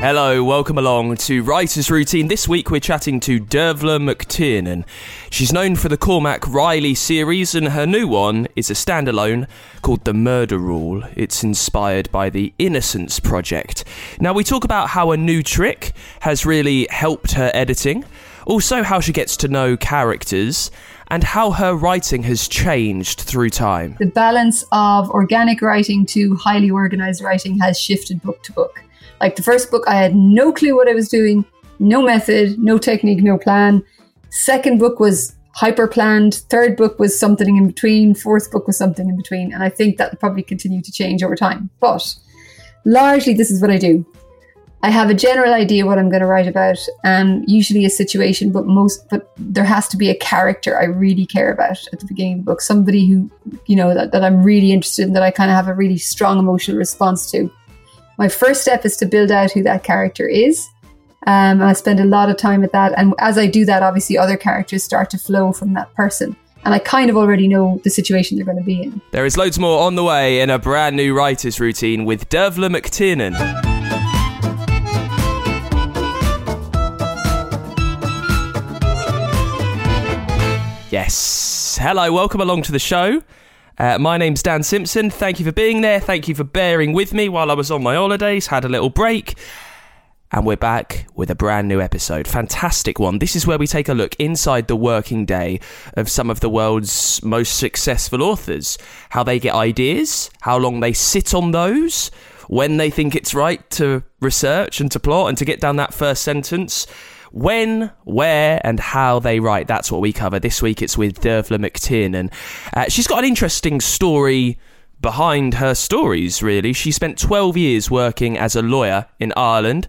Hello, welcome along to Writer's Routine. This week we're chatting to Dervla McTiernan. She's known for the Cormac Reilly series, and her new one is a standalone called The Murder Rule. It's inspired by the Innocence Project. Now, we talk about how a new trick has really helped her editing, also, how she gets to know characters, and how her writing has changed through time. The balance of organic writing to highly organized writing has shifted book to book. Like the first book, I had no clue what I was doing, no method, no technique, no plan. Second book was hyper planned. Third book was something in between. Fourth book was something in between. And I think that will probably continue to change over time. But largely, this is what I do. I have a general idea what I'm going to write about, and usually a situation, but most, but there has to be a character I really care about at the beginning of the book. Somebody who, you know, that, that I'm really interested in, that I kind of have a really strong emotional response to my first step is to build out who that character is. Um, I spend a lot of time at that. And as I do that, obviously other characters start to flow from that person. And I kind of already know the situation they're going to be in. There is loads more on the way in a brand new writer's routine with Dervla McTiernan. Yes. Hello, welcome along to the show. Uh, my name's Dan Simpson. Thank you for being there. Thank you for bearing with me while I was on my holidays, had a little break. And we're back with a brand new episode. Fantastic one. This is where we take a look inside the working day of some of the world's most successful authors. How they get ideas, how long they sit on those, when they think it's right to research and to plot and to get down that first sentence when, where, and how they write. That's what we cover this week. It's with Dervla McTiernan. Uh, she's got an interesting story behind her stories, really. She spent 12 years working as a lawyer in Ireland,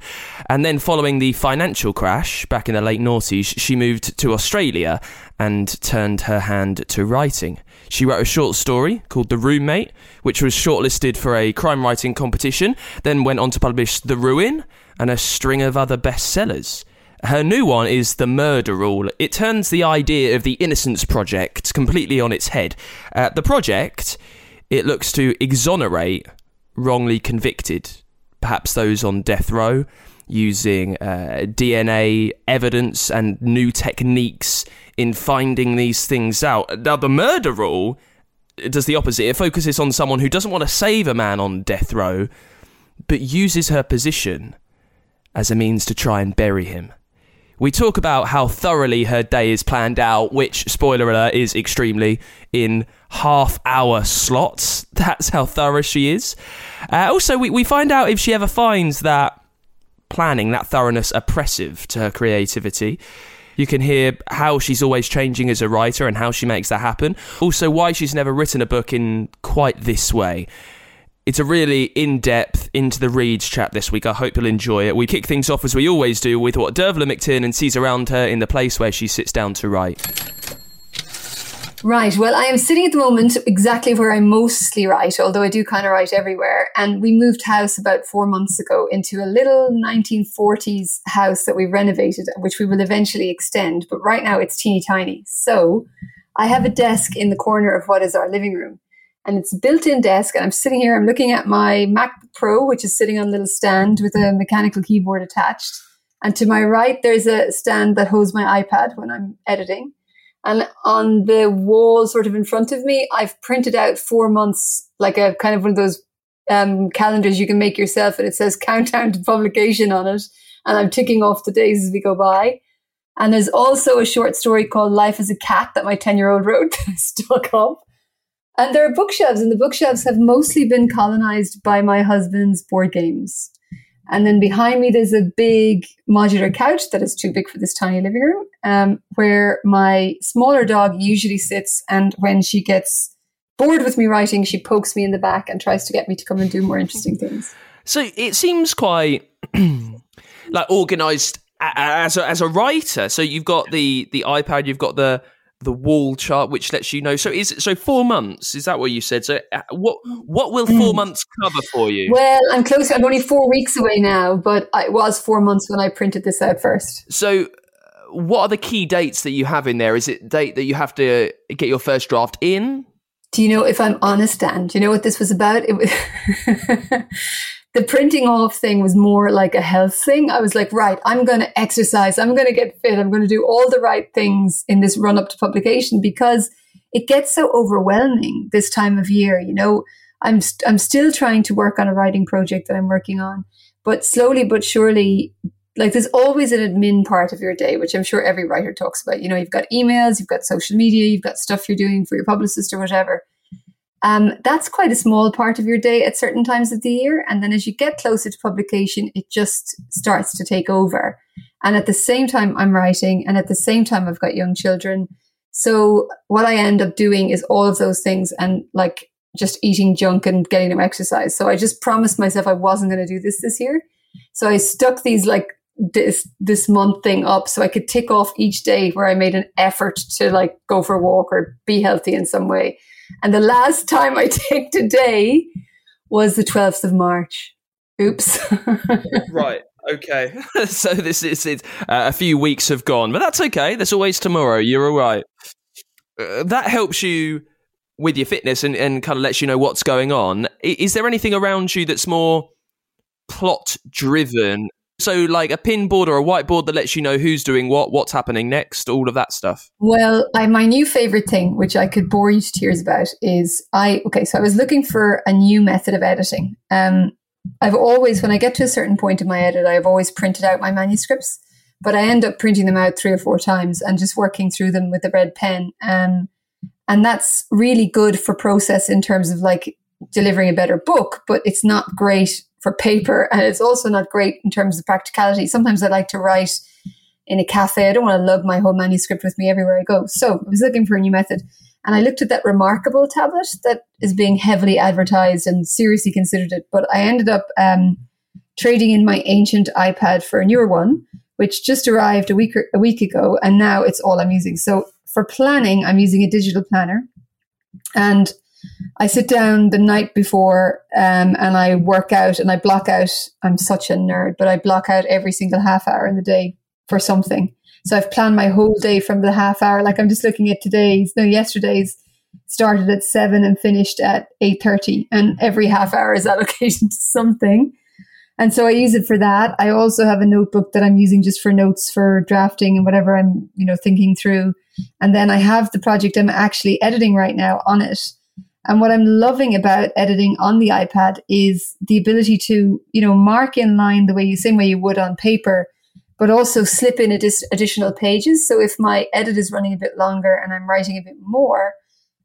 and then following the financial crash back in the late noughties, she moved to Australia and turned her hand to writing. She wrote a short story called The Roommate, which was shortlisted for a crime writing competition, then went on to publish The Ruin and a string of other bestsellers. Her new one is The Murder Rule. It turns the idea of the Innocence Project completely on its head. Uh, the project, it looks to exonerate wrongly convicted, perhaps those on death row, using uh, DNA evidence and new techniques in finding these things out. Now, the Murder Rule does the opposite. It focuses on someone who doesn't want to save a man on death row, but uses her position as a means to try and bury him. We talk about how thoroughly her day is planned out, which, spoiler alert, is extremely in half hour slots. That's how thorough she is. Uh, also, we, we find out if she ever finds that planning, that thoroughness, oppressive to her creativity. You can hear how she's always changing as a writer and how she makes that happen. Also, why she's never written a book in quite this way. It's a really in depth, into the reads chat this week. I hope you'll enjoy it. We kick things off as we always do with what Dervla McTiernan sees around her in the place where she sits down to write. Right. Well, I am sitting at the moment exactly where I mostly write, although I do kind of write everywhere. And we moved house about four months ago into a little 1940s house that we renovated, which we will eventually extend. But right now it's teeny tiny. So I have a desk in the corner of what is our living room. And it's built-in desk. And I'm sitting here, I'm looking at my Mac Pro, which is sitting on a little stand with a mechanical keyboard attached. And to my right, there's a stand that holds my iPad when I'm editing. And on the wall, sort of in front of me, I've printed out four months, like a kind of one of those um, calendars you can make yourself, and it says countdown to publication on it. And I'm ticking off the days as we go by. And there's also a short story called Life as a Cat that my 10 year old wrote that I stuck up. And there are bookshelves, and the bookshelves have mostly been colonized by my husband's board games. And then behind me, there's a big modular couch that is too big for this tiny living room, um, where my smaller dog usually sits. And when she gets bored with me writing, she pokes me in the back and tries to get me to come and do more interesting things. So it seems quite like organized as a, as a writer. So you've got the the iPad, you've got the the wall chart, which lets you know. So is so four months? Is that what you said? So uh, what what will four mm. months cover for you? Well, I'm close. I'm only four weeks away now, but it was four months when I printed this out first. So. Uh, what are the key dates that you have in there? Is it date that you have to get your first draft in? Do you know if I'm honest, Dan? Do you know what this was about? It was the printing off thing was more like a health thing. I was like, right, I'm going to exercise. I'm going to get fit. I'm going to do all the right things in this run up to publication because it gets so overwhelming this time of year. You know, I'm, st- I'm still trying to work on a writing project that I'm working on, but slowly but surely, like there's always an admin part of your day, which I'm sure every writer talks about. You know, you've got emails, you've got social media, you've got stuff you're doing for your publicist or whatever. Um, that's quite a small part of your day at certain times of the year. And then as you get closer to publication, it just starts to take over. And at the same time, I'm writing, and at the same time, I've got young children. So what I end up doing is all of those things and like just eating junk and getting no exercise. So I just promised myself I wasn't going to do this this year. So I stuck these like this this month thing up so I could tick off each day where I made an effort to like go for a walk or be healthy in some way. And the last time I ticked a day was the 12th of March. Oops. right. Okay. so this is it. Uh, a few weeks have gone, but that's okay. There's always tomorrow. You're all right. Uh, that helps you with your fitness and, and kind of lets you know what's going on. Is there anything around you that's more plot driven so, like a pin board or a whiteboard that lets you know who's doing what, what's happening next, all of that stuff. Well, I, my new favorite thing, which I could bore you to tears about, is I okay. So I was looking for a new method of editing. Um, I've always, when I get to a certain point in my edit, I've always printed out my manuscripts, but I end up printing them out three or four times and just working through them with a red pen. Um, and that's really good for process in terms of like delivering a better book, but it's not great for paper and it's also not great in terms of practicality. Sometimes I like to write in a cafe. I don't want to lug my whole manuscript with me everywhere I go. So I was looking for a new method and I looked at that reMarkable tablet that is being heavily advertised and seriously considered it. But I ended up um, trading in my ancient iPad for a newer one, which just arrived a week or, a week ago, and now it's all I'm using. So for planning, I'm using a digital planner, and I sit down the night before um, and I work out and I block out. I'm such a nerd, but I block out every single half hour in the day for something. So I've planned my whole day from the half hour. Like I'm just looking at today's, no, yesterday's started at seven and finished at eight thirty, and every half hour is allocated to something. And so I use it for that. I also have a notebook that I'm using just for notes for drafting and whatever I'm, you know, thinking through. And then I have the project I'm actually editing right now on it. And what I'm loving about editing on the iPad is the ability to, you know, mark in line the way you same way you would on paper, but also slip in addi- additional pages. So if my edit is running a bit longer and I'm writing a bit more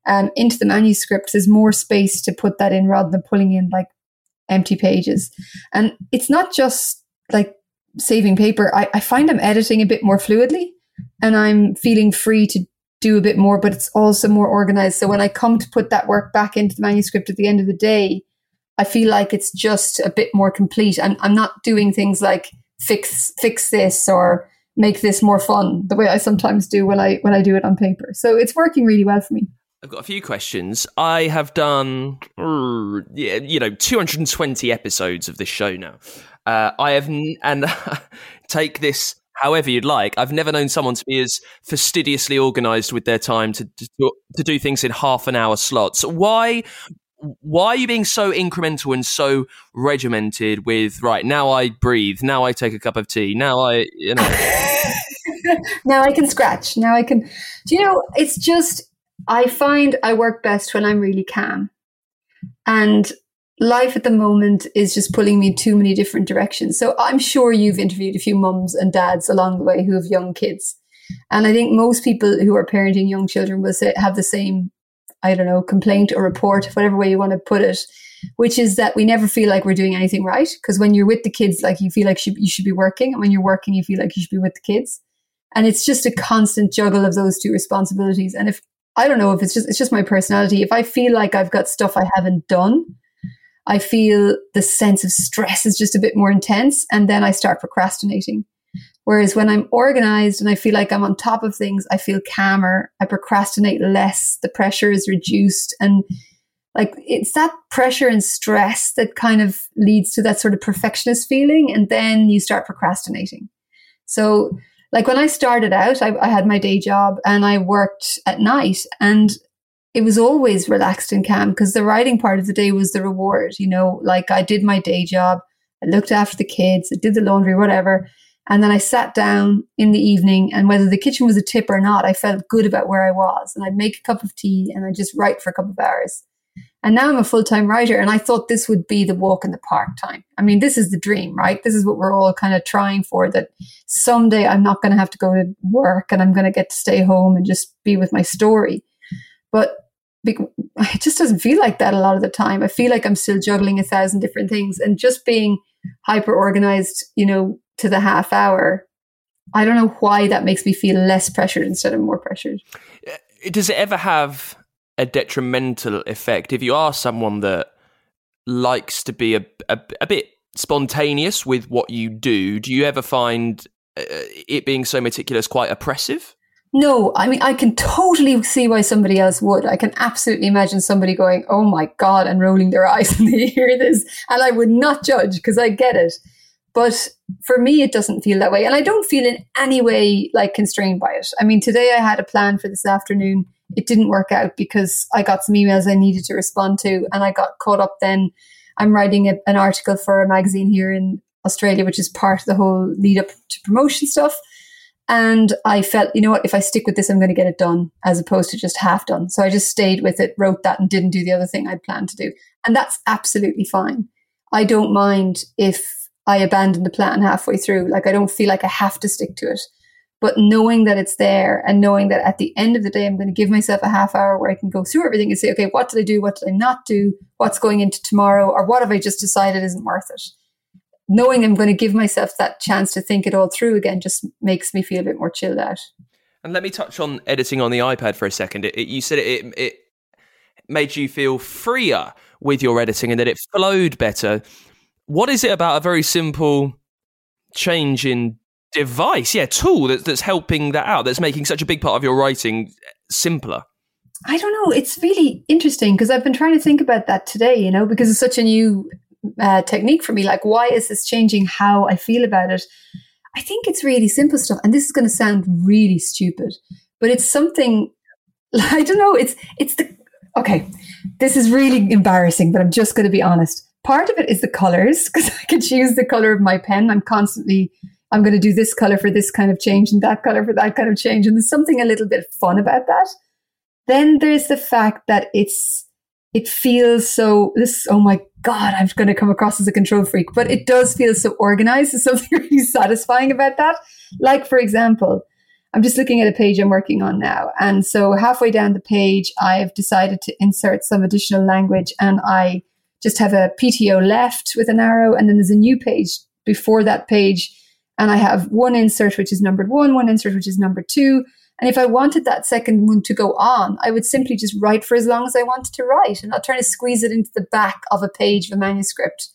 um, into the manuscript, there's more space to put that in rather than pulling in like empty pages. And it's not just like saving paper. I, I find I'm editing a bit more fluidly and I'm feeling free to do a bit more, but it's also more organized. So when I come to put that work back into the manuscript at the end of the day, I feel like it's just a bit more complete. I'm, I'm not doing things like fix fix this or make this more fun the way I sometimes do when I when I do it on paper. So it's working really well for me. I've got a few questions. I have done, you know, 220 episodes of this show now. Uh, I have, n- and take this however you'd like. I've never known someone to be as fastidiously organised with their time to, to to do things in half an hour slots. Why? Why are you being so incremental and so regimented with right now I breathe, now I take a cup of tea, now I you know now I can scratch. Now I can Do you know, it's just I find I work best when I'm really calm. And life at the moment is just pulling me too many different directions. So I'm sure you've interviewed a few mums and dads along the way who have young kids. And I think most people who are parenting young children will say, have the same, I don't know, complaint or report, whatever way you want to put it, which is that we never feel like we're doing anything right. Because when you're with the kids, like you feel like you should be working. And when you're working, you feel like you should be with the kids. And it's just a constant juggle of those two responsibilities. And if, I don't know if it's just, it's just my personality. If I feel like I've got stuff I haven't done, I feel the sense of stress is just a bit more intense and then I start procrastinating. Whereas when I'm organized and I feel like I'm on top of things, I feel calmer. I procrastinate less. The pressure is reduced. And like it's that pressure and stress that kind of leads to that sort of perfectionist feeling. And then you start procrastinating. So like when I started out, I, I had my day job and I worked at night and it was always relaxed and calm because the writing part of the day was the reward. You know, like I did my day job, I looked after the kids, I did the laundry, whatever. And then I sat down in the evening, and whether the kitchen was a tip or not, I felt good about where I was. And I'd make a cup of tea and I'd just write for a couple of hours. And now I'm a full time writer, and I thought this would be the walk in the park time. I mean, this is the dream, right? This is what we're all kind of trying for that someday I'm not going to have to go to work and I'm going to get to stay home and just be with my story. But it just doesn't feel like that a lot of the time. I feel like I'm still juggling a thousand different things and just being hyper organized, you know, to the half hour. I don't know why that makes me feel less pressured instead of more pressured. Does it ever have a detrimental effect if you are someone that likes to be a, a, a bit spontaneous with what you do? Do you ever find uh, it being so meticulous quite oppressive? No, I mean, I can totally see why somebody else would. I can absolutely imagine somebody going, oh my God, and rolling their eyes when they hear this. And I would not judge because I get it. But for me, it doesn't feel that way. And I don't feel in any way like constrained by it. I mean, today I had a plan for this afternoon. It didn't work out because I got some emails I needed to respond to. And I got caught up then. I'm writing a, an article for a magazine here in Australia, which is part of the whole lead up to promotion stuff. And I felt, you know what, if I stick with this, I'm going to get it done as opposed to just half done. So I just stayed with it, wrote that, and didn't do the other thing I'd planned to do. And that's absolutely fine. I don't mind if I abandon the plan halfway through. Like I don't feel like I have to stick to it. But knowing that it's there and knowing that at the end of the day, I'm going to give myself a half hour where I can go through everything and say, okay, what did I do? What did I not do? What's going into tomorrow? Or what have I just decided isn't worth it? Knowing I'm going to give myself that chance to think it all through again just makes me feel a bit more chilled out. And let me touch on editing on the iPad for a second. It, it, you said it, it, it made you feel freer with your editing and that it flowed better. What is it about a very simple change in device, yeah, tool that's, that's helping that out, that's making such a big part of your writing simpler? I don't know. It's really interesting because I've been trying to think about that today, you know, because it's such a new uh, technique for me. Like, why is this changing how I feel about it? I think it's really simple stuff. And this is going to sound really stupid, but it's something, I don't know, it's, it's the, okay, this is really embarrassing, but I'm just going to be honest. Part of it is the colors because I can choose the color of my pen. I'm constantly, I'm going to do this color for this kind of change and that color for that kind of change. And there's something a little bit fun about that. Then there's the fact that it's, it feels so this oh my god i'm going to come across as a control freak but it does feel so organized. There's something really satisfying about that. Like for example i'm just looking at a page i'm working on now and so halfway down the page i've decided to insert some additional language and i just have a pto left with an arrow and then there's a new page before that page and i have one insert which is numbered one one insert which is number two and if I wanted that second one to go on, I would simply just write for as long as I wanted to write and not trying to squeeze it into the back of a page of a manuscript.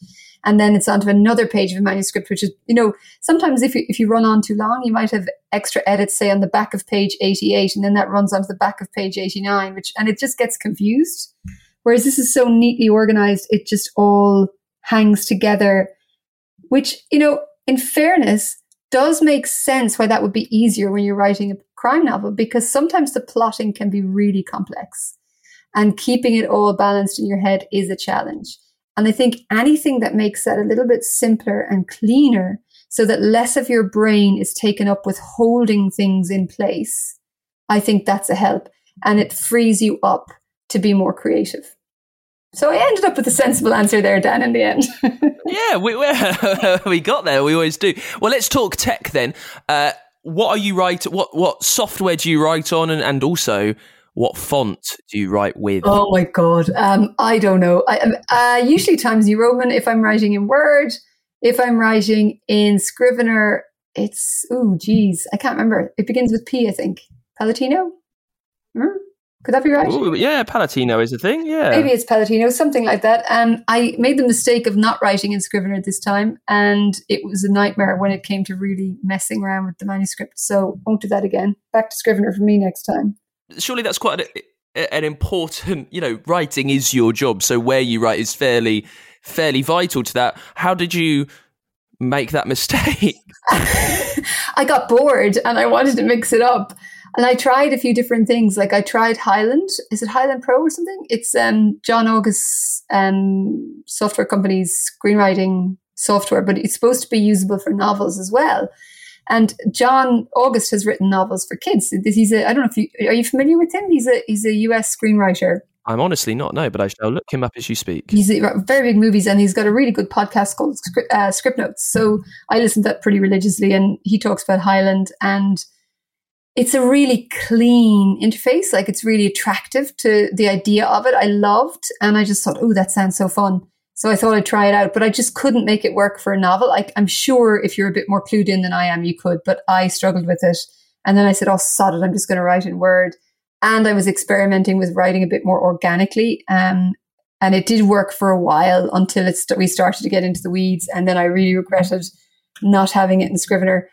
And then it's onto another page of a manuscript, which is, you know, sometimes if you, if you run on too long, you might have extra edits, say on the back of page 88, and then that runs onto the back of page 89, which, and it just gets confused. Whereas this is so neatly organized, it just all hangs together, which, you know, in fairness, does make sense why that would be easier when you're writing a crime novel because sometimes the plotting can be really complex and keeping it all balanced in your head is a challenge. And I think anything that makes that a little bit simpler and cleaner so that less of your brain is taken up with holding things in place, I think that's a help. And it frees you up to be more creative. So I ended up with a sensible answer there, Dan, in the end. yeah, we, we got there. We always do. Well, let's talk tech then. Uh, what are you write? What what software do you write on, and, and also what font do you write with? Oh my god, um, I don't know. I, um, uh, usually Times New Roman if I'm writing in Word. If I'm writing in Scrivener, it's oh geez, I can't remember. It begins with P, I think. Palatino. Hmm? Could that be right? Ooh, yeah, Palatino is a thing. Yeah, maybe it's Palatino, something like that. And I made the mistake of not writing in Scrivener this time, and it was a nightmare when it came to really messing around with the manuscript. So won't do that again. Back to Scrivener for me next time. Surely that's quite a, an important, you know, writing is your job. So where you write is fairly fairly vital to that. How did you make that mistake? I got bored and I wanted to mix it up. And I tried a few different things. Like I tried Highland. Is it Highland Pro or something? It's um, John August's um, software company's screenwriting software, but it's supposed to be usable for novels as well. And John August has written novels for kids. He's a I don't know if you are you familiar with him. He's a he's a US screenwriter. I'm honestly not no, but I shall look him up as you speak. He's a, very big movies, and he's got a really good podcast called uh, Scriptnotes. So I listen to that pretty religiously, and he talks about Highland and it's a really clean interface. Like it's really attractive to the idea of it. I loved, and I just thought, oh, that sounds so fun. So I thought I'd try it out, but I just couldn't make it work for a novel. Like I'm sure if you're a bit more clued in than I am, you could, but I struggled with it. And then I said, oh, sod it, I'm just going to write in Word. And I was experimenting with writing a bit more organically. Um, and it did work for a while until it st- we started to get into the weeds. And then I really regretted not having it in Scrivener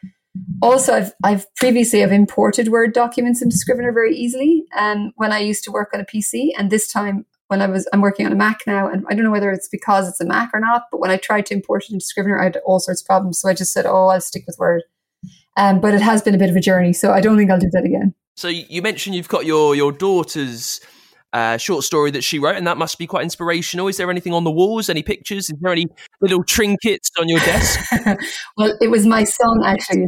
also I've I've previously I've imported Word documents into Scrivener very easily um, when I used to work on a PC and this time when I was I'm working on a Mac now and I don't know whether it's because it's a Mac or not but when I tried to import it into Scrivener I had all sorts of problems so I just said oh I'll stick with Word. Um, but it has been a bit of a journey so I don't think I'll do that again. So you mentioned you've got your your daughter's uh, short story that she wrote, and that must be quite inspirational. Is there anything on the walls? Any pictures? Is there any little trinkets on your desk? well, it was my son actually.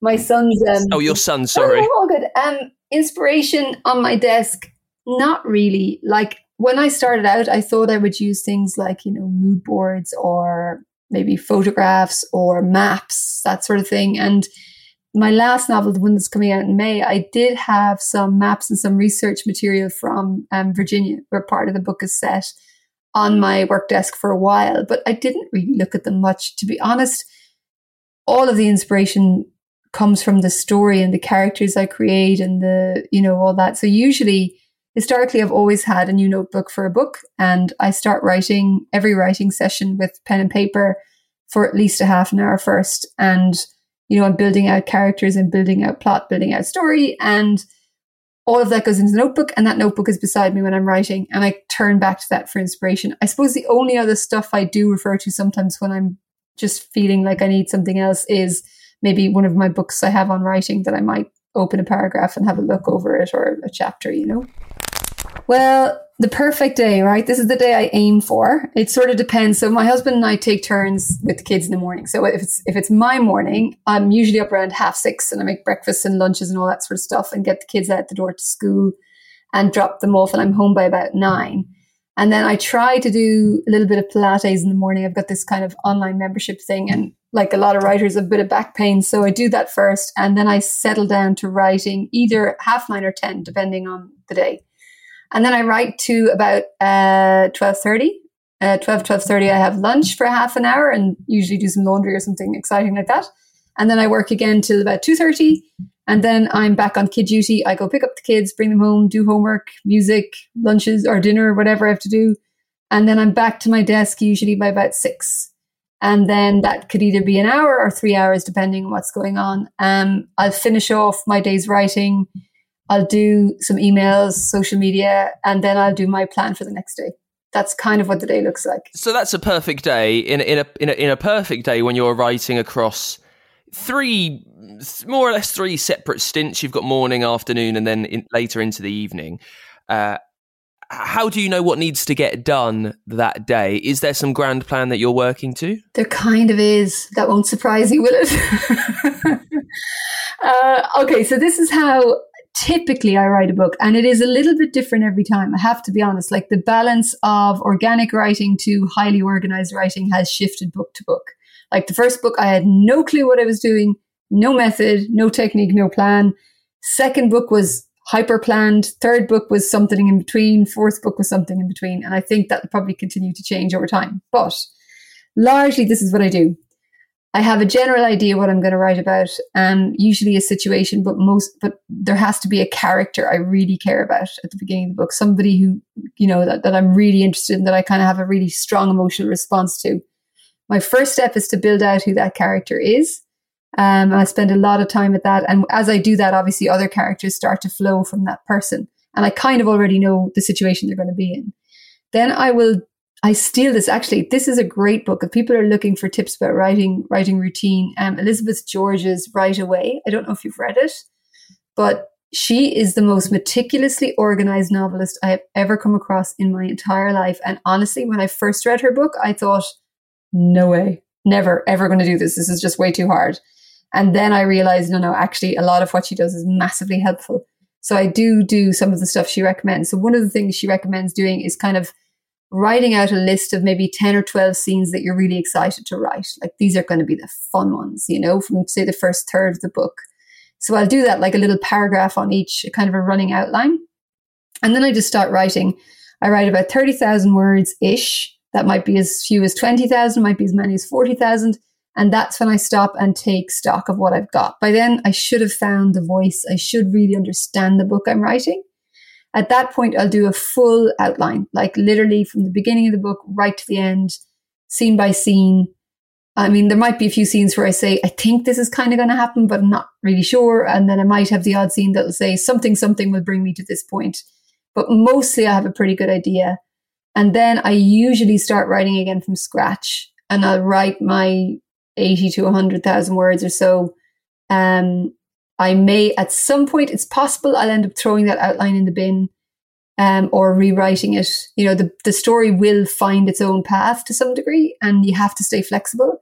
My son's. Um, oh, your son. Sorry. Oh, all good. Um, inspiration on my desk. Not really. Like when I started out, I thought I would use things like you know mood boards or maybe photographs or maps, that sort of thing, and my last novel, the one that's coming out in May, I did have some maps and some research material from um, Virginia, where part of the book is set on my work desk for a while, but I didn't really look at them much. To be honest, all of the inspiration comes from the story and the characters I create and the, you know, all that. So usually, historically, I've always had a new notebook for a book and I start writing every writing session with pen and paper for at least a half an hour first. And you know, I'm building out characters and building out plot, building out story. And all of that goes into the notebook. And that notebook is beside me when I'm writing. And I turn back to that for inspiration. I suppose the only other stuff I do refer to sometimes when I'm just feeling like I need something else is maybe one of my books I have on writing that I might open a paragraph and have a look over it or a chapter, you know? Well, the perfect day, right? This is the day I aim for. It sort of depends. So my husband and I take turns with the kids in the morning. So if it's if it's my morning, I'm usually up around half six and I make breakfast and lunches and all that sort of stuff and get the kids out the door to school and drop them off and I'm home by about nine. And then I try to do a little bit of Pilates in the morning. I've got this kind of online membership thing and like a lot of writers, a bit of back pain. So I do that first and then I settle down to writing either half nine or 10, depending on the day. And then I write to about uh, 12.30. Uh, 12, 12.30, I have lunch for half an hour and usually do some laundry or something exciting like that. And then I work again till about 2.30. And then I'm back on kid duty. I go pick up the kids, bring them home, do homework, music, lunches or dinner, or whatever I have to do. And then I'm back to my desk usually by about six. And then that could either be an hour or three hours, depending on what's going on. Um, I'll finish off my day's writing I'll do some emails, social media, and then I'll do my plan for the next day. That's kind of what the day looks like. So that's a perfect day. In in a in a, in a perfect day when you're writing across three, more or less three separate stints. You've got morning, afternoon, and then in, later into the evening. Uh, how do you know what needs to get done that day? Is there some grand plan that you're working to? There kind of is. That won't surprise you, will it? uh, okay, so this is how typically I write a book, and it is a little bit different every time. I have to be honest. Like the balance of organic writing to highly organized writing has shifted book to book. Like the first book, I had no clue what I was doing, no method, no technique, no plan. Second book was hyper planned. Third book was something in between. Fourth book was something in between. And I think that will probably continue to change over time. But largely, this is what I do. I have a general idea what I'm going to write about, and usually a situation, but most, but there has to be a character I really care about at the beginning of the book. Somebody who, you know, that, that I'm really interested in, that I kind of have a really strong emotional response to. My first step is to build out who that character is. Um, I spend a lot of time at that. And as I do that, obviously other characters start to flow from that person. And I kind of already know the situation they're going to be in. Then I will I steal this. Actually, this is a great book. If people are looking for tips about writing, writing routine, um, Elizabeth George's Write Away. I don't know if you've read it, but she is the most meticulously organized novelist I have ever come across in my entire life. And honestly, when I first read her book, I thought, no way, never, ever going to do this. This is just way too hard. And then I realized, no, no, actually, a lot of what she does is massively helpful. So I do do some of the stuff she recommends. So one of the things she recommends doing is kind of writing out a list of maybe 10 or 12 scenes that you're really excited to write. Like these are going to be the fun ones, you know, from say the first third of the book. So I'll do that like a little paragraph on each, kind of a running outline. And then I just start writing. I write about 30,000 words ish. That might be as few as 20,000, might be as many as 40,000. And that's when I stop and take stock of what I've got. By then, I should have found the voice. I should really understand the book I'm writing. At that point, I'll do a full outline, like literally from the beginning of the book right to the end, scene by scene. I mean, there might be a few scenes where I say, I think this is kind of going to happen, but I'm not really sure. And then I might have the odd scene that'll say something, something will bring me to this point. But mostly I have a pretty good idea. And then I usually start writing again from scratch and I'll write my 80 to 100,000 words or so. Um, I may, at some point, it's possible I'll end up throwing that outline in the bin um, or rewriting it. You know, the, the story will find its own path to some degree, and you have to stay flexible.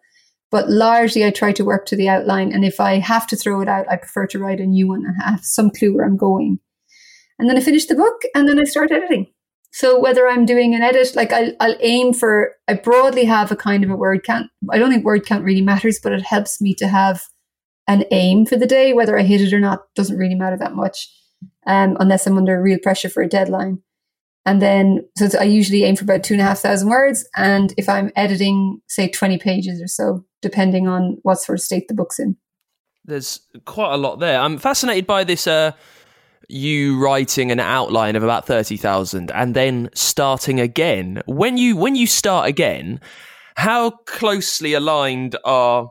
But largely, I try to work to the outline. And if I have to throw it out, I prefer to write a new one and have some clue where I'm going. And then I finish the book and then I start editing. So whether I'm doing an edit, like I'll, I'll aim for, I broadly have a kind of a word count. I don't think word count really matters, but it helps me to have an aim for the day. Whether I hit it or not doesn't really matter that much, um, unless I'm under real pressure for a deadline. And then, so I usually aim for about two and a half thousand words. And if I'm editing, say, 20 pages or so, depending on what sort of state the book's in. There's quite a lot there. I'm fascinated by this. Uh, you writing an outline of about 30,000 and then starting again. When you when you start again, how closely aligned are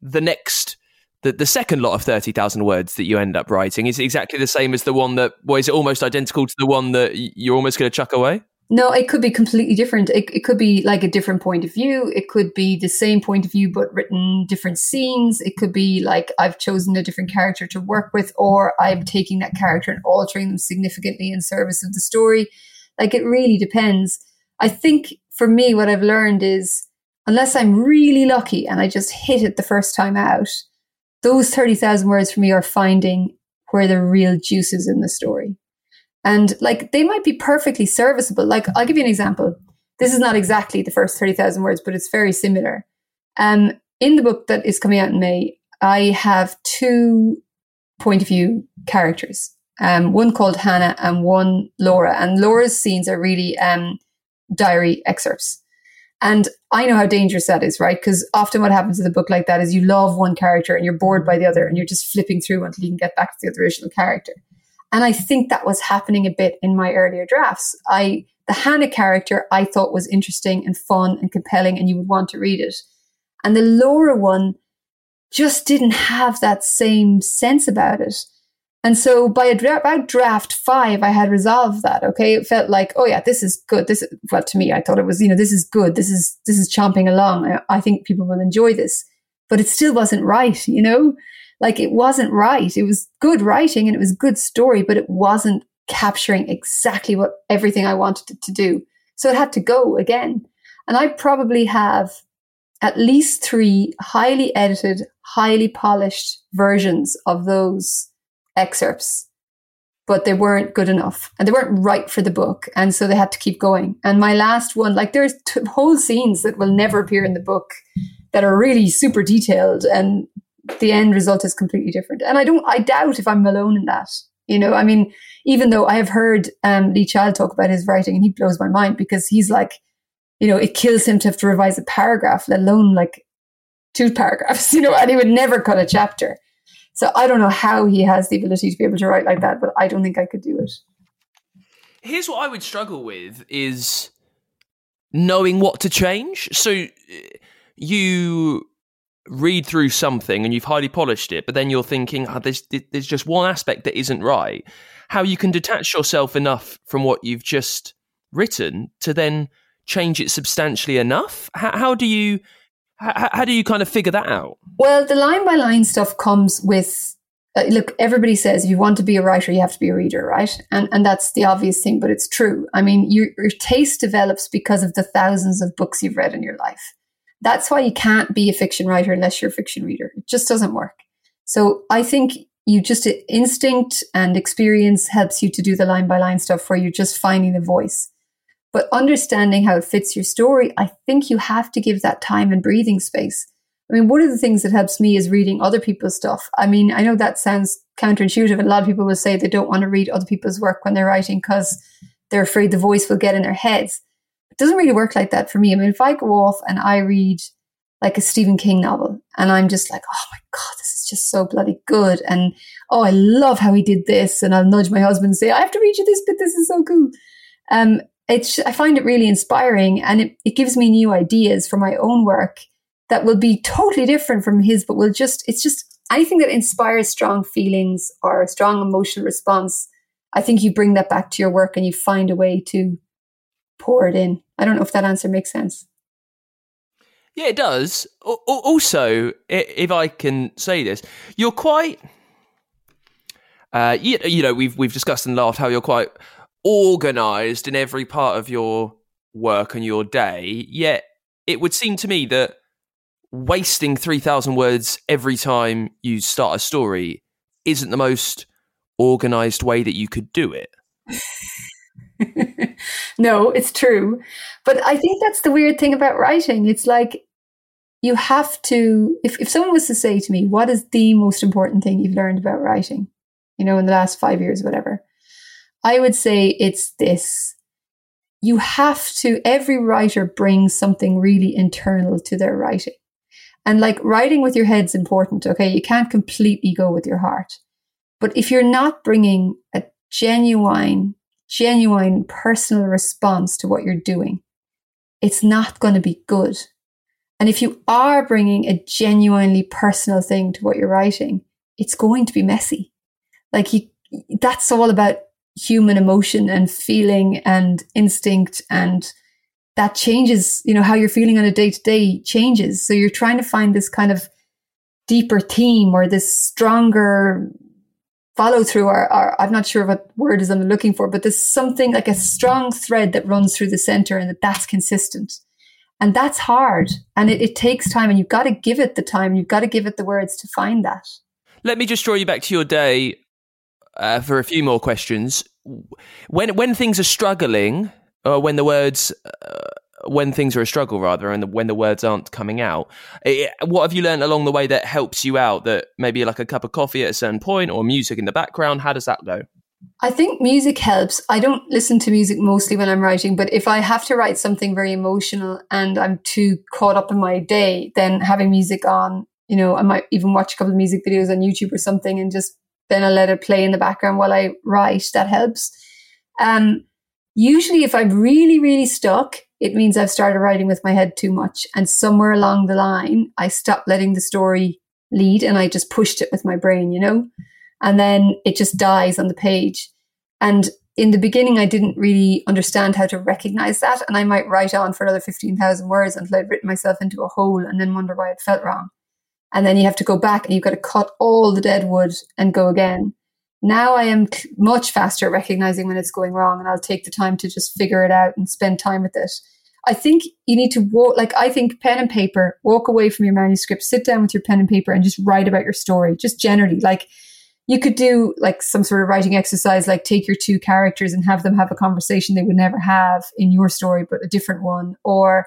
the next the, the second lot of 30,000 words that you end up writing is exactly the same as the one that, well, is it almost identical to the one that you're almost going to chuck away? No, it could be completely different. It, it could be like a different point of view. It could be the same point of view, but written different scenes. It could be like I've chosen a different character to work with, or I'm taking that character and altering them significantly in service of the story. Like it really depends. I think for me, what I've learned is unless I'm really lucky and I just hit it the first time out, those 30,000 words for me are finding where the real juice is in the story. And like they might be perfectly serviceable. Like I'll give you an example. This is not exactly the first 30,000 words, but it's very similar. Um, in the book that is coming out in May, I have two point of view characters. Um, one called Hannah and one Laura. And Laura's scenes are really um, diary excerpts. And I know how dangerous that is, right? Because often what happens with a book like that is you love one character and you're bored by the other and you're just flipping through until you can get back to the original character. And I think that was happening a bit in my earlier drafts. I, the Hannah character I thought was interesting and fun and compelling and you would want to read it. And the Laura one just didn't have that same sense about it. And so by about draft five, I had resolved that. Okay. It felt like, oh yeah, this is good. This, is, well, to me, I thought it was, you know, this is good. This is, this is chomping along. I, I think people will enjoy this. but it still wasn't right, you know? Like it wasn't right. It was good writing and it was good story, but it wasn't capturing exactly what everything I wanted it to do. So it had to go again. And I probably have at least three highly edited, highly polished versions of those excerpts, but they weren't good enough and they weren't right for the book. And so they had to keep going. And my last one, like there's t- whole scenes that will never appear in the book that are really super detailed and the end result is completely different. And I don't, I doubt if I'm alone in that. You know, I mean, even though I have heard um, Lee Child talk about his writing and he blows my mind because he's like, you know, it kills him to have to revise a paragraph, let alone like two paragraphs, you know, and he would never cut a chapter. So I don't know how he has the ability to be able to write like that, but I don't think I could do it. Here's what I would struggle with is knowing what to change. So uh, you read through something and you've highly polished it, but then you're thinking, oh, there's there's just one aspect that isn't right. How you can detach yourself enough from what you've just written to then change it substantially enough? How, how do you how, how, do you kind of figure that out? Well, the line by line stuff comes with uh, look. Everybody says if you want to be a writer, you have to be a reader, right? And and that's the obvious thing, but it's true. I mean, your, your taste develops because of the thousands of books you've read in your life. That's why you can't be a fiction writer unless you're a fiction reader. It just doesn't work. So I think you just instinct and experience helps you to do the line by line stuff where you're just finding the voice. But understanding how it fits your story, I think you have to give that time and breathing space. I mean, one of the things that helps me is reading other people's stuff. I mean, I know that sounds counterintuitive, and a lot of people will say they don't want to read other people's work when they're writing because they're afraid the voice will get in their heads It doesn't really work like that for me. I mean, if I go off and I read like a Stephen King novel and I'm just like, oh my God, this is just so bloody good. And oh, I love how he did this. And I'll nudge my husband and say, I have to read you this bit. This is so cool. Um, it's, I find it really inspiring and it, it gives me new ideas for my own work that will be totally different from his, but will just, it's just anything that inspires strong feelings or a strong emotional response. I think you bring that back to your work and you find a way to pour it in. I don't know if that answer makes sense. Yeah, it does. Also, if I can say this, you're quite. Uh, you, you know, we've we've discussed and laughed how you're quite organised in every part of your work and your day. Yet, it would seem to me that wasting three thousand words every time you start a story isn't the most organised way that you could do it. no, it's true. But I think that's the weird thing about writing. It's like you have to, if, if someone was to say to me, what is the most important thing you've learned about writing, you know, in the last five years, whatever, I would say it's this. You have to, every writer brings something really internal to their writing. And like writing with your head's important, okay? You can't completely go with your heart. But if you're not bringing a genuine genuine personal response to what you're doing, it's not going to be good. And if you are bringing a genuinely personal thing to what you're writing, it's going to be messy. Like you, that's all about human emotion and feeling and instinct and that changes, you know, how you're feeling on a day to day changes. So you're trying to find this kind of deeper theme or this stronger follow through or, or, I'm not sure what word is I'm looking for, but there's something like a strong thread that runs through the center and that that's consistent. And that's hard and it, it takes time and you've got to give it the time. You've got to give it the words to find that. Let me just draw you back to your day uh, for a few more questions. When when things are struggling, or when the words uh, when things are a struggle rather and when the words aren't coming out it, what have you learned along the way that helps you out that maybe like a cup of coffee at a certain point or music in the background how does that go I think music helps. I don't listen to music mostly when I'm writing, but if I have to write something very emotional and I'm too caught up in my day, then having music on, you know, I might even watch a couple of music videos on YouTube or something and just then I let it play in the background while I write. That helps. Um, usually if I'm really, really stuck, it means I've started writing with my head too much. And somewhere along the line, I stopped letting the story lead and I just pushed it with my brain, you know? And then it just dies on the page. And in the beginning, I didn't really understand how to recognize that. And I might write on for another 15,000 words until I'd written myself into a hole and then wonder why it felt wrong. And then you have to go back and you've got to cut all the dead wood and go again. Now I am much faster at recognizing when it's going wrong, and I'll take the time to just figure it out and spend time with it. I think you need to walk, like, I think pen and paper, walk away from your manuscript, sit down with your pen and paper and just write about your story, just generally. Like, you could do like some sort of writing exercise, like take your two characters and have them have a conversation they would never have in your story, but a different one. Or,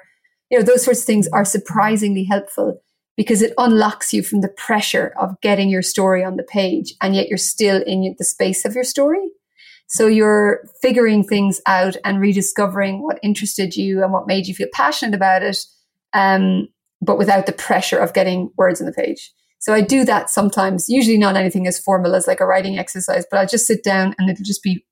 you know, those sorts of things are surprisingly helpful because it unlocks you from the pressure of getting your story on the page and yet you're still in the space of your story. So you're figuring things out and rediscovering what interested you and what made you feel passionate about it, um, but without the pressure of getting words on the page. So I do that sometimes, usually not anything as formal as like a writing exercise, but I'll just sit down and it'll just be,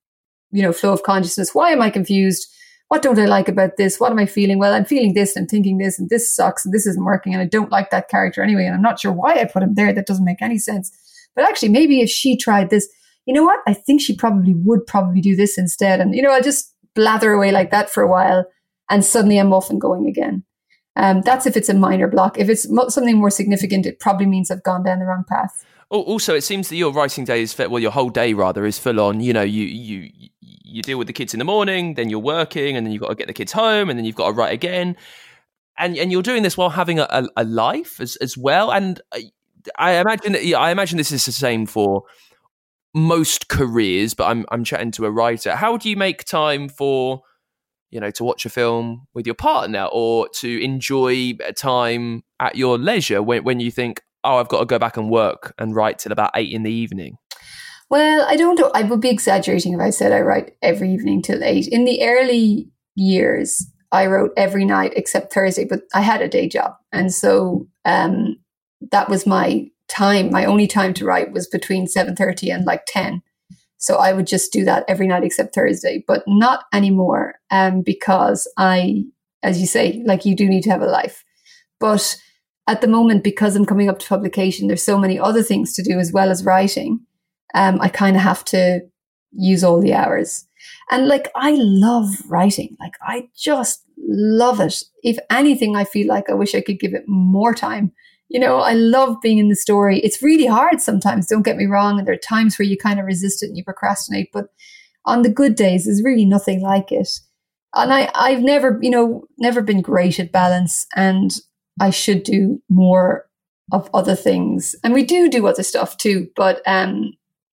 you know, flow of consciousness. Why am I confused? What don't I like about this? What am I feeling? Well, I'm feeling this, I'm thinking this, and this sucks, and this isn't working, and I don't like that character anyway, and I'm not sure why I put him there. That doesn't make any sense. But actually, maybe if she tried this, you know what? I think she probably would probably do this instead. And, you know, I just blather away like that for a while, and suddenly I'm off and going again. Um, that's if it's a minor block. If it's something more significant, it probably means I've gone down the wrong path. Also, it seems that your writing day is well, your whole day rather is full on. You know, you you you deal with the kids in the morning, then you're working, and then you've got to get the kids home, and then you've got to write again, and and you're doing this while having a, a, a life as as well. And I, I imagine that yeah, I imagine this is the same for most careers, but I'm I'm chatting to a writer. How do you make time for you know to watch a film with your partner or to enjoy uh, time at your leisure when when you think oh I've got to go back and work and write till about eight in the evening? Well, I don't know. I would be exaggerating if I said I write every evening till eight. In the early years, I wrote every night except Thursday, but I had a day job. And so um, that was my time. My only time to write was between 7.30 and like 10. So I would just do that every night except Thursday, but not anymore um, because I, as you say, like you do need to have a life. But at the moment, because I'm coming up to publication, there's so many other things to do as well as writing um, I kind of have to use all the hours. And like, I love writing. Like, I just love it. If anything, I feel like I wish I could give it more time. You know, I love being in the story. It's really hard sometimes, don't get me wrong. And there are times where you kind of resist it and you procrastinate. But on the good days, there's really nothing like it. And I, I've never, you know, never been great at balance. And I should do more of other things. And we do do other stuff too. But um,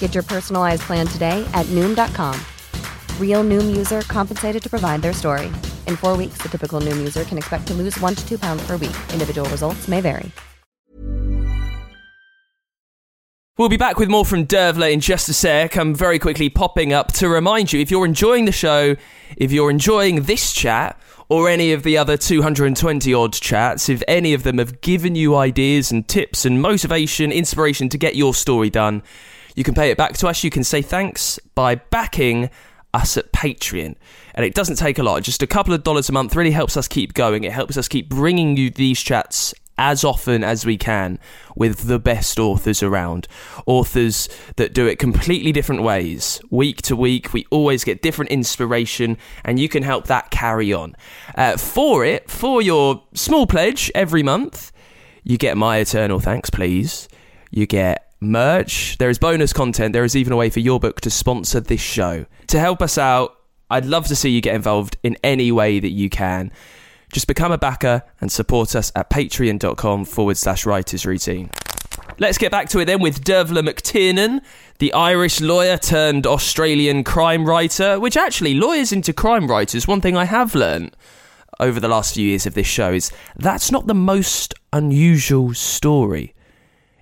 Get your personalized plan today at noom.com. Real noom user compensated to provide their story. In four weeks, the typical noom user can expect to lose one to two pounds per week. Individual results may vary. We'll be back with more from Dervla in just a sec. I'm very quickly popping up to remind you if you're enjoying the show, if you're enjoying this chat, or any of the other 220 odd chats, if any of them have given you ideas and tips and motivation, inspiration to get your story done you can pay it back to us. You can say thanks by backing us at Patreon. And it doesn't take a lot, just a couple of dollars a month really helps us keep going. It helps us keep bringing you these chats as often as we can with the best authors around. Authors that do it completely different ways. Week to week, we always get different inspiration, and you can help that carry on. Uh, for it, for your small pledge every month, you get my eternal thanks, please. You get merch. There is bonus content. There is even a way for your book to sponsor this show. To help us out, I'd love to see you get involved in any way that you can. Just become a backer and support us at patreon.com forward slash writers routine. Let's get back to it then with Dervla McTiernan, the Irish lawyer turned Australian crime writer, which actually, lawyers into crime writers, one thing I have learned over the last few years of this show is that's not the most unusual story.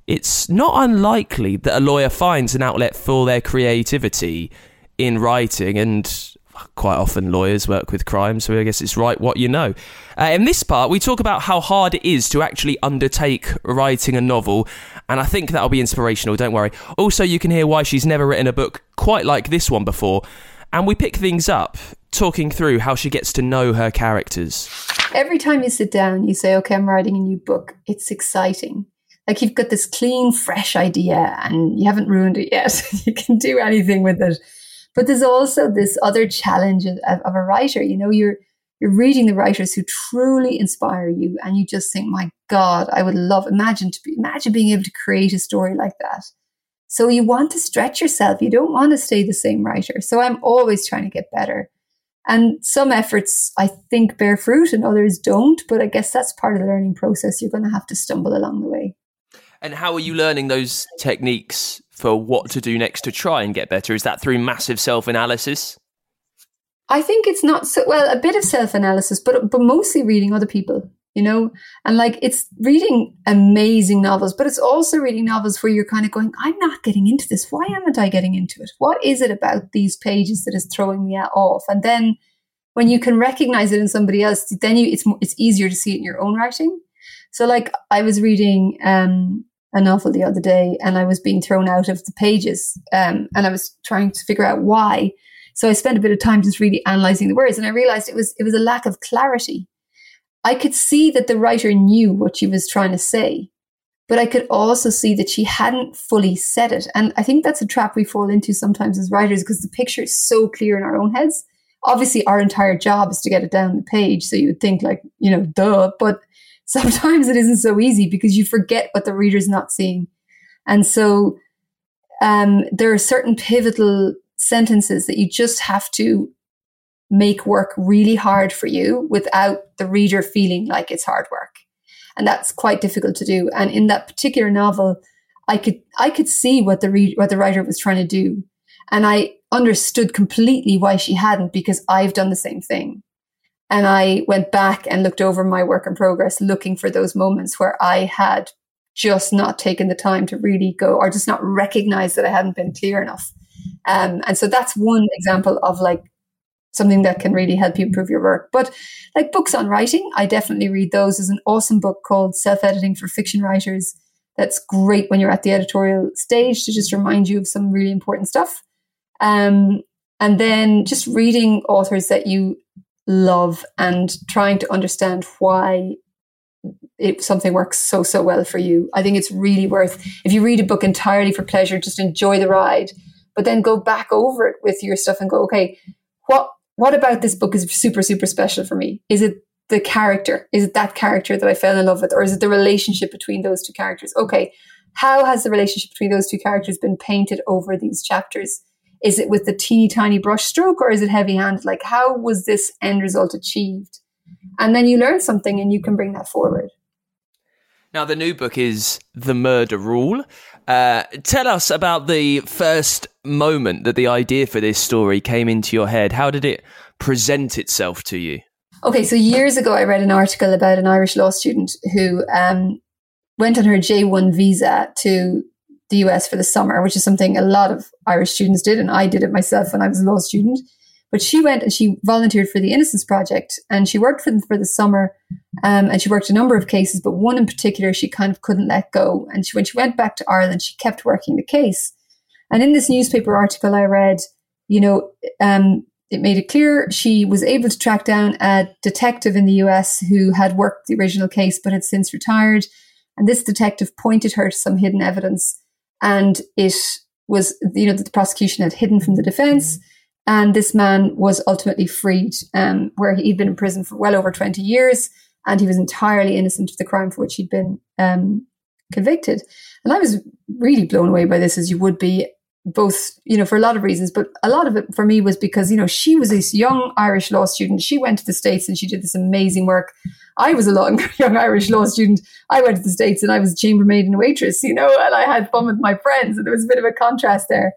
It's not unlikely that a lawyer finds an outlet for their creativity in writing, and quite often lawyers work with crime, so I guess it's right what you know. Uh, in this part, we talk about how hard it is to actually undertake writing a novel, and I think that'll be inspirational, don't worry. Also, you can hear why she's never written a book quite like this one before, and we pick things up talking through how she gets to know her characters. Every time you sit down, you say, okay, I'm writing a new book. It's exciting. Like you've got this clean, fresh idea and you haven't ruined it yet. you can do anything with it. But there's also this other challenge of, of a writer. You know, you're, you're reading the writers who truly inspire you and you just think, my God, I would love, imagine to be, imagine being able to create a story like that. So you want to stretch yourself. You don't want to stay the same writer. So I'm always trying to get better. And some efforts I think bear fruit and others don't, but I guess that's part of the learning process. You're going to have to stumble along the way. And how are you learning those techniques for what to do next to try and get better? Is that through massive self analysis? I think it's not so well, a bit of self analysis, but but mostly reading other people, you know? And like it's reading amazing novels, but it's also reading novels where you're kind of going, I'm not getting into this. Why am I getting into it? What is it about these pages that is throwing me off? And then when you can recognize it in somebody else, then you it's it's easier to see it in your own writing. So like I was reading um a novel the other day and I was being thrown out of the pages um, and I was trying to figure out why. So I spent a bit of time just really analyzing the words and I realized it was it was a lack of clarity. I could see that the writer knew what she was trying to say, but I could also see that she hadn't fully said it. And I think that's a trap we fall into sometimes as writers because the picture is so clear in our own heads. Obviously, our entire job is to get it down the page. So you would think like, you know, duh, but sometimes it isn't so easy because you forget what the reader's not seeing. And so um, there are certain pivotal sentences that you just have to make work really hard for you without the reader feeling like it's hard work. And that's quite difficult to do. And in that particular novel, I could I could see what the what the writer was trying to do, and I understood completely why she hadn't because I've done the same thing. And I went back and looked over my work in progress, looking for those moments where I had just not taken the time to really go or just not recognize that I hadn't been clear enough. Um, and so that's one example of like something that can really help you improve your work. But like books on writing, I definitely read those. There's an awesome book called Self Editing for Fiction Writers. That's great when you're at the editorial stage to just remind you of some really important stuff. Um, and then just reading authors that you love and trying to understand why it, something works so so well for you. I think it's really worth if you read a book entirely for pleasure, just enjoy the ride, but then go back over it with your stuff and go, okay, what what about this book is super super special for me? Is it the character? Is it that character that I fell in love with, or is it the relationship between those two characters? Okay, how has the relationship between those two characters been painted over these chapters? Is it with the teeny tiny brush stroke or is it heavy handed? Like, how was this end result achieved? And then you learn something and you can bring that forward. Now, the new book is The Murder Rule. Uh, tell us about the first moment that the idea for this story came into your head. How did it present itself to you? Okay, so years ago, I read an article about an Irish law student who um, went on her J1 visa to the US for the summer, which is something a lot of Irish students did. And I did it myself when I was a law student. But she went and she volunteered for the Innocence Project and she worked for them for the summer. Um, and she worked a number of cases, but one in particular she kind of couldn't let go. And she, when she went back to Ireland, she kept working the case. And in this newspaper article I read, you know, um, it made it clear she was able to track down a detective in the US who had worked the original case but had since retired. And this detective pointed her to some hidden evidence, and it was, you know, that the prosecution had hidden from the defense. And this man was ultimately freed, um, where he'd been in prison for well over 20 years, and he was entirely innocent of the crime for which he'd been um, convicted. And I was really blown away by this, as you would be both, you know, for a lot of reasons, but a lot of it for me was because, you know, she was this young Irish law student. She went to the States and she did this amazing work. I was a long, young Irish law student. I went to the States and I was a chambermaid and a waitress, you know, and I had fun with my friends. And there was a bit of a contrast there.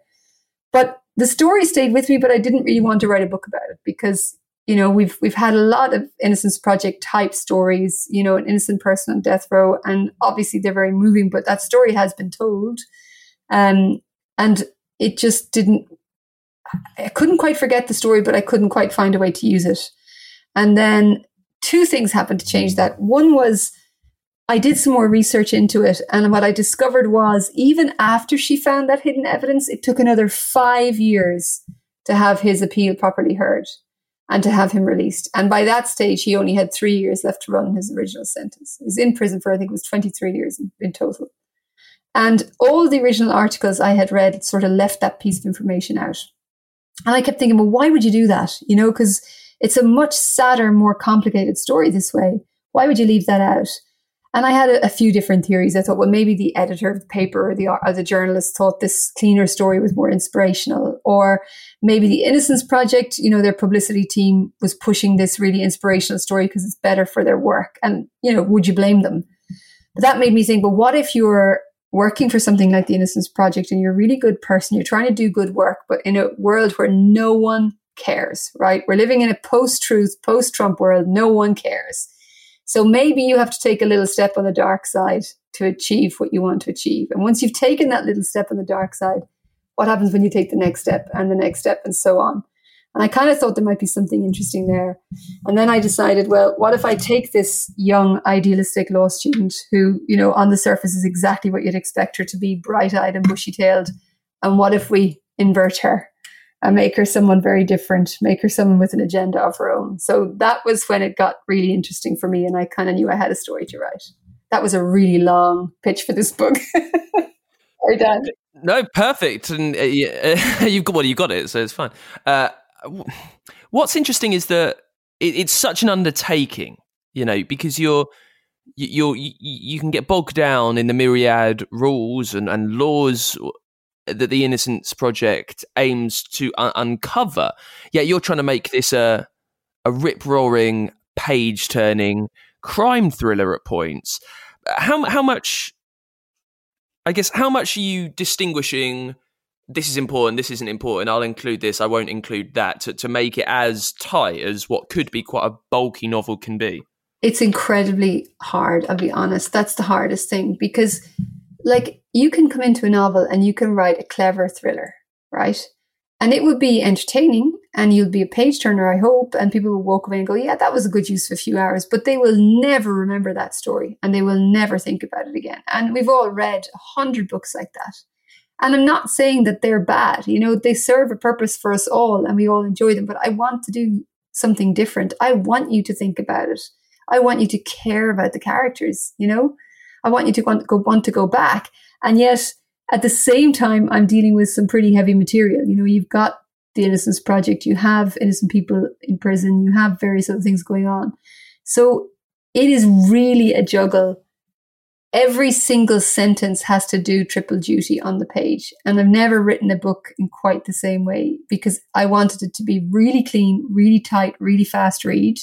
But the story stayed with me, but I didn't really want to write a book about it because, you know, we've, we've had a lot of Innocence Project type stories, you know, an innocent person on death row. And obviously they're very moving, but that story has been told. Um, and it just didn't, I couldn't quite forget the story, but I couldn't quite find a way to use it. And then two things happened to change that. One was I did some more research into it, and what I discovered was even after she found that hidden evidence, it took another five years to have his appeal properly heard and to have him released. And by that stage, he only had three years left to run his original sentence. He was in prison for, I think it was 23 years in, in total. And all the original articles I had read sort of left that piece of information out. And I kept thinking, well, why would you do that? You know, because it's a much sadder, more complicated story this way. Why would you leave that out? And I had a, a few different theories. I thought, well, maybe the editor of the paper or the, or the journalist thought this cleaner story was more inspirational. Or maybe the Innocence Project, you know, their publicity team was pushing this really inspirational story because it's better for their work. And, you know, would you blame them? But that made me think, well, what if you're working for something like the Innocence Project and you're a really good person, you're trying to do good work, but in a world where no one cares, right? We're living in a post truth, post Trump world. No one cares. So maybe you have to take a little step on the dark side to achieve what you want to achieve. And once you've taken that little step on the dark side, what happens when you take the next step and the next step and so on? And I kind of thought there might be something interesting there. And then I decided, well, what if I take this young, idealistic law student who, you know, on the surface is exactly what you'd expect her to be, bright eyed and bushy tailed. And what if we invert her and make her someone very different, make her someone with an agenda of her own? So that was when it got really interesting for me. And I kind of knew I had a story to write. That was a really long pitch for this book. Sorry, Dan. No, perfect, and uh, you've got well, you got it, so it's fine. Uh, what's interesting is that it, it's such an undertaking, you know, because you're you're you, you can get bogged down in the myriad rules and, and laws that the Innocence Project aims to un- uncover. Yet you're trying to make this a a rip roaring, page turning crime thriller at points. How how much? I guess how much are you distinguishing? this is important, this isn't important, I'll include this, I won't include that, to, to make it as tight as what could be quite a bulky novel can be? It's incredibly hard, I'll be honest. That's the hardest thing because, like, you can come into a novel and you can write a clever thriller, right? And it would be entertaining and you'll be a page turner, I hope. And people will walk away and go, yeah, that was a good use of a few hours. But they will never remember that story and they will never think about it again. And we've all read a hundred books like that. And I'm not saying that they're bad. You know, they serve a purpose for us all and we all enjoy them. But I want to do something different. I want you to think about it. I want you to care about the characters, you know? I want you to want to go, want to go back. And yet, at the same time, I'm dealing with some pretty heavy material. You know, you've got the Innocence Project, you have innocent people in prison, you have various other things going on. So it is really a juggle every single sentence has to do triple duty on the page. And I've never written a book in quite the same way because I wanted it to be really clean, really tight, really fast read,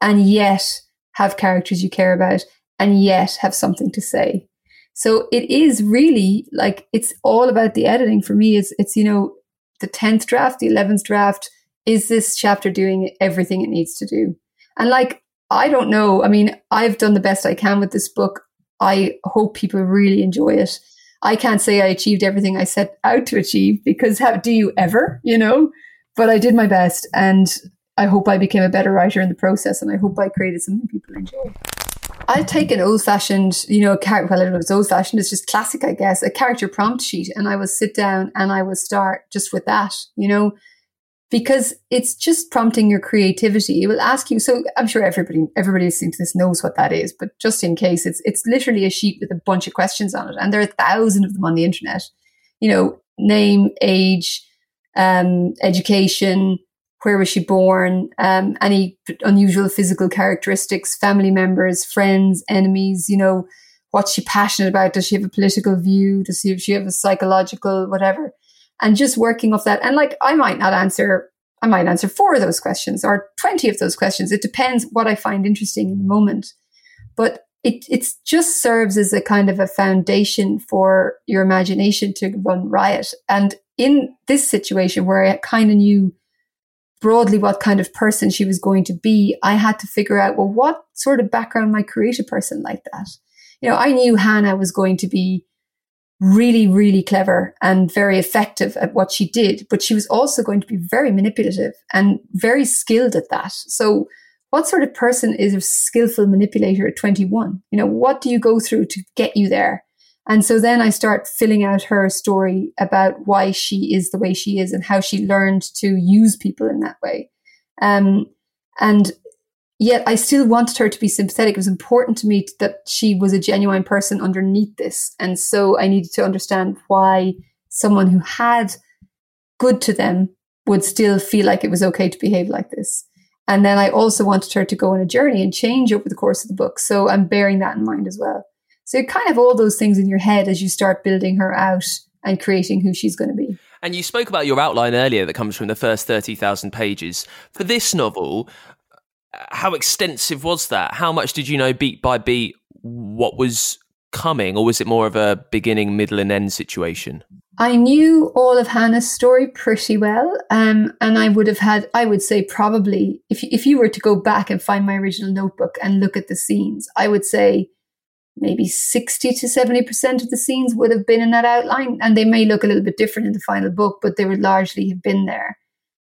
and yet have characters you care about, and yet have something to say. So it is really like it's all about the editing for me. It's it's you know the tenth draft, the eleventh draft. Is this chapter doing everything it needs to do? And like I don't know. I mean, I've done the best I can with this book. I hope people really enjoy it. I can't say I achieved everything I set out to achieve because how do you ever, you know? But I did my best and I hope I became a better writer in the process and I hope I created something people enjoy. I'll take an old fashioned, you know, well, I don't know if it's old fashioned, it's just classic, I guess, a character prompt sheet. And I will sit down and I will start just with that, you know, because it's just prompting your creativity. It will ask you. So I'm sure everybody, everybody listening to this knows what that is, but just in case, it's it's literally a sheet with a bunch of questions on it, and there are a thousand of them on the internet. You know, name, age, um, education, where was she born, um, any unusual physical characteristics, family members, friends, enemies. You know, what's she passionate about? Does she have a political view? Does she, have a psychological whatever? and just working off that. And like, I might not answer, I might answer four of those questions or 20 of those questions. It depends what I find interesting in the moment. But it it just serves as a kind of a foundation for your imagination to run riot. And in this situation where I kind of knew broadly what kind of person she was going to be, I had to figure out, well, what sort of background might create a person like that? You know, I knew Hannah was going to be really, really clever and very effective at what she did, but she was also going to be very manipulative and very skilled at that. So what sort of person is a skillful manipulator at 21? You know, what do you go through to get you there? And so then I start filling out her story about why she is the way she is and how she learned to use people in that way. Um, and Yet I still wanted her to be sympathetic. It was important to me that she was a genuine person underneath this. And so I needed to understand why someone who had good to them would still feel like it was okay to behave like this. And then I also wanted her to go on a journey and change over the course of the book. So I'm bearing that in mind as well. So you kind of all those things in your head as you start building her out and creating who she's going to be. And you spoke about your outline earlier that comes from the first 30,000 pages. For this novel, how extensive was that? How much did you know beat by beat what was coming, or was it more of a beginning, middle, and end situation? I knew all of Hannah's story pretty well, um, and I would have had, I would say, probably if if you were to go back and find my original notebook and look at the scenes, I would say maybe sixty to seventy percent of the scenes would have been in that outline, and they may look a little bit different in the final book, but they would largely have been there.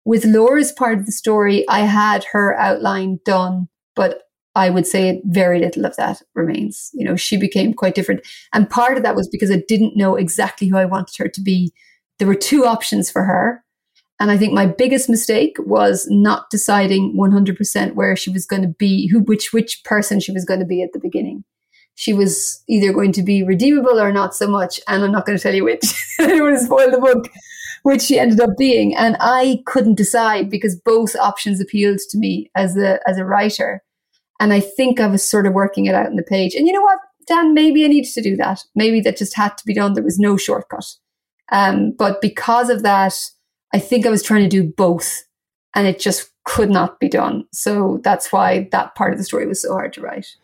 With Laura's part of the story, I had her outline done, but I would say very little of that remains. You know, she became quite different. And part of that was because I didn't know exactly who I wanted her to be. There were two options for her. And I think my biggest mistake was not deciding 100% where she was going to be, who, which, which person she was going to be at the beginning. She was either going to be redeemable or not so much. And I'm not going to tell you which. I don't want to spoil the book which she ended up being. And I couldn't decide because both options appealed to me as a, as a writer. And I think I was sort of working it out in the page. And you know what, Dan, maybe I needed to do that. Maybe that just had to be done. There was no shortcut. Um, but because of that, I think I was trying to do both and it just could not be done. So that's why that part of the story was so hard to write.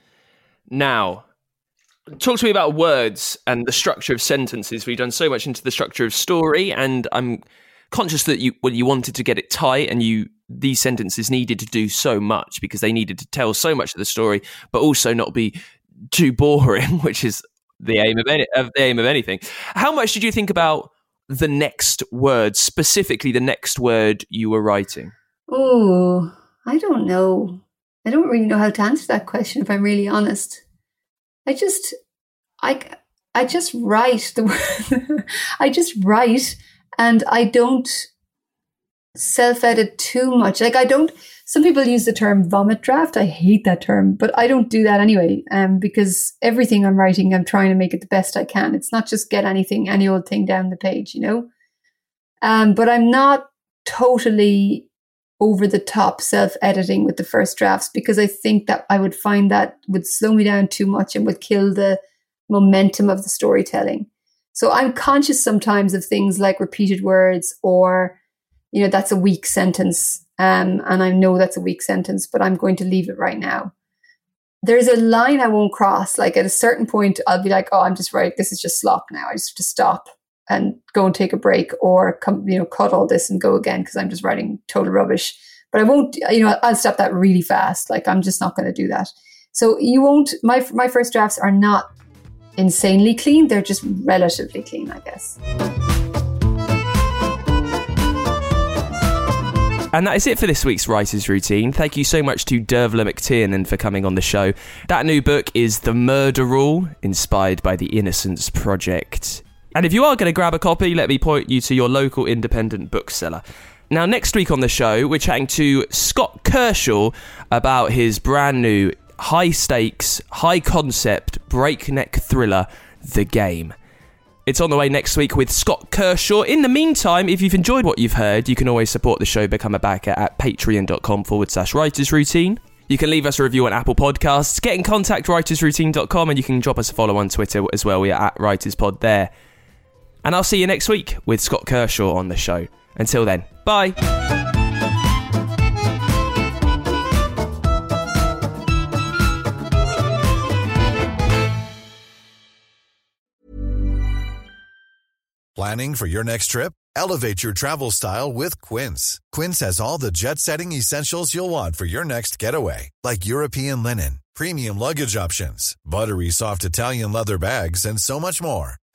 Now, talk to me about words and the structure of sentences. We've done so much into the structure of story, and I'm conscious that you well, you wanted to get it tight, and you these sentences needed to do so much because they needed to tell so much of the story, but also not be too boring, which is the aim of any of the aim of anything. How much did you think about the next word, specifically the next word you were writing? Oh, I don't know. I don't really know how to answer that question if I'm really honest. I just, I, I just write the. I just write and I don't self edit too much. Like I don't, some people use the term vomit draft. I hate that term, but I don't do that anyway. Um, because everything I'm writing, I'm trying to make it the best I can. It's not just get anything, any old thing down the page, you know? Um, but I'm not totally over the top self editing with the first drafts because I think that I would find that would slow me down too much and would kill the momentum of the storytelling. So I'm conscious sometimes of things like repeated words or, you know, that's a weak sentence. Um, and I know that's a weak sentence, but I'm going to leave it right now. There's a line I won't cross. Like at a certain point, I'll be like, oh, I'm just right. This is just slop now. I just have to stop and go and take a break or come, you know, cut all this and go again because I'm just writing total rubbish. But I won't, you know, I'll stop that really fast. Like I'm just not going to do that. So you won't. My my first drafts are not insanely clean. They're just relatively clean, I guess. And that is it for this week's Writer's Routine. Thank you so much to Dervla McTiernan for coming on the show. That new book is The Murder Rule, inspired by the Innocence Project. And if you are going to grab a copy, let me point you to your local independent bookseller. Now, next week on the show, we're chatting to Scott Kershaw about his brand new high stakes, high concept, breakneck thriller, The Game. It's on the way next week with Scott Kershaw. In the meantime, if you've enjoyed what you've heard, you can always support the show, become a backer at patreon.com forward slash writers routine. You can leave us a review on Apple Podcasts, get in contact writersroutine.com, and you can drop us a follow on Twitter as well. We are at writerspod there. And I'll see you next week with Scott Kershaw on the show. Until then, bye. Planning for your next trip? Elevate your travel style with Quince. Quince has all the jet setting essentials you'll want for your next getaway, like European linen, premium luggage options, buttery soft Italian leather bags, and so much more.